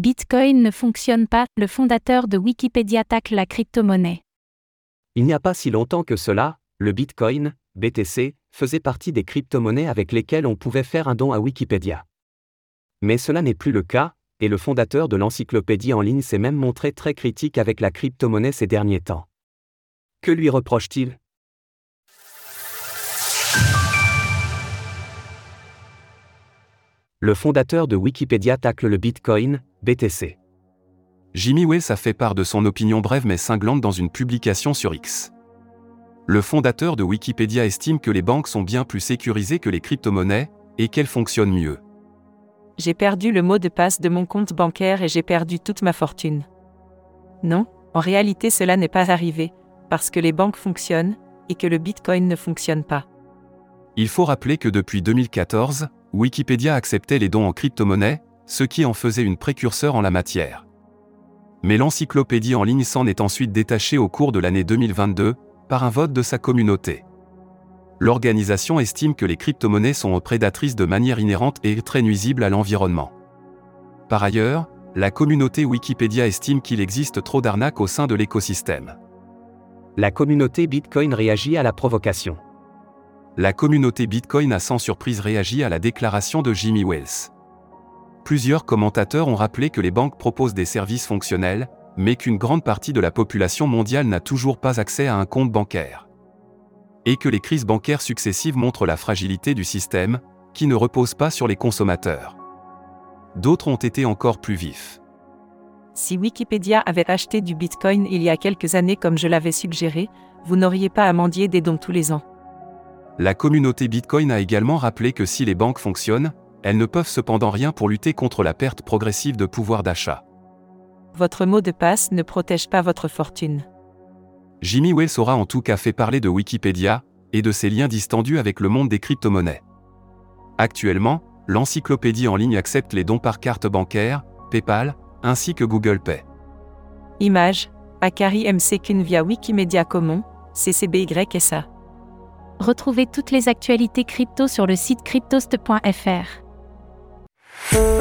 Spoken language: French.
Bitcoin ne fonctionne pas, le fondateur de Wikipédia tacle la crypto-monnaie. Il n'y a pas si longtemps que cela, le Bitcoin, BTC, faisait partie des crypto-monnaies avec lesquelles on pouvait faire un don à Wikipédia. Mais cela n'est plus le cas, et le fondateur de l'encyclopédie en ligne s'est même montré très critique avec la crypto-monnaie ces derniers temps. Que lui reproche-t-il? Le fondateur de Wikipédia tacle le Bitcoin, BTC. Jimmy Wales a fait part de son opinion brève mais cinglante dans une publication sur X. Le fondateur de Wikipédia estime que les banques sont bien plus sécurisées que les crypto-monnaies et qu'elles fonctionnent mieux. J'ai perdu le mot de passe de mon compte bancaire et j'ai perdu toute ma fortune. Non, en réalité cela n'est pas arrivé, parce que les banques fonctionnent et que le Bitcoin ne fonctionne pas. Il faut rappeler que depuis 2014, Wikipédia acceptait les dons en crypto-monnaie, ce qui en faisait une précurseur en la matière. Mais l'encyclopédie en ligne s'en est ensuite détachée au cours de l'année 2022, par un vote de sa communauté. L'organisation estime que les crypto-monnaies sont prédatrices de manière inhérente et très nuisibles à l'environnement. Par ailleurs, la communauté Wikipédia estime qu'il existe trop d'arnaques au sein de l'écosystème. La communauté Bitcoin réagit à la provocation la communauté Bitcoin a sans surprise réagi à la déclaration de Jimmy Wales. Plusieurs commentateurs ont rappelé que les banques proposent des services fonctionnels, mais qu'une grande partie de la population mondiale n'a toujours pas accès à un compte bancaire. Et que les crises bancaires successives montrent la fragilité du système, qui ne repose pas sur les consommateurs. D'autres ont été encore plus vifs. Si Wikipédia avait acheté du Bitcoin il y a quelques années comme je l'avais suggéré, vous n'auriez pas à mendier des dons tous les ans. La communauté Bitcoin a également rappelé que si les banques fonctionnent, elles ne peuvent cependant rien pour lutter contre la perte progressive de pouvoir d'achat. Votre mot de passe ne protège pas votre fortune. Jimmy Wales aura en tout cas fait parler de Wikipédia et de ses liens distendus avec le monde des crypto-monnaies. Actuellement, l'encyclopédie en ligne accepte les dons par carte bancaire, PayPal, ainsi que Google Pay. Image Akari MCKUN via Wikimedia Commons, CCBYSA. Retrouvez toutes les actualités crypto sur le site cryptost.fr. Hmm.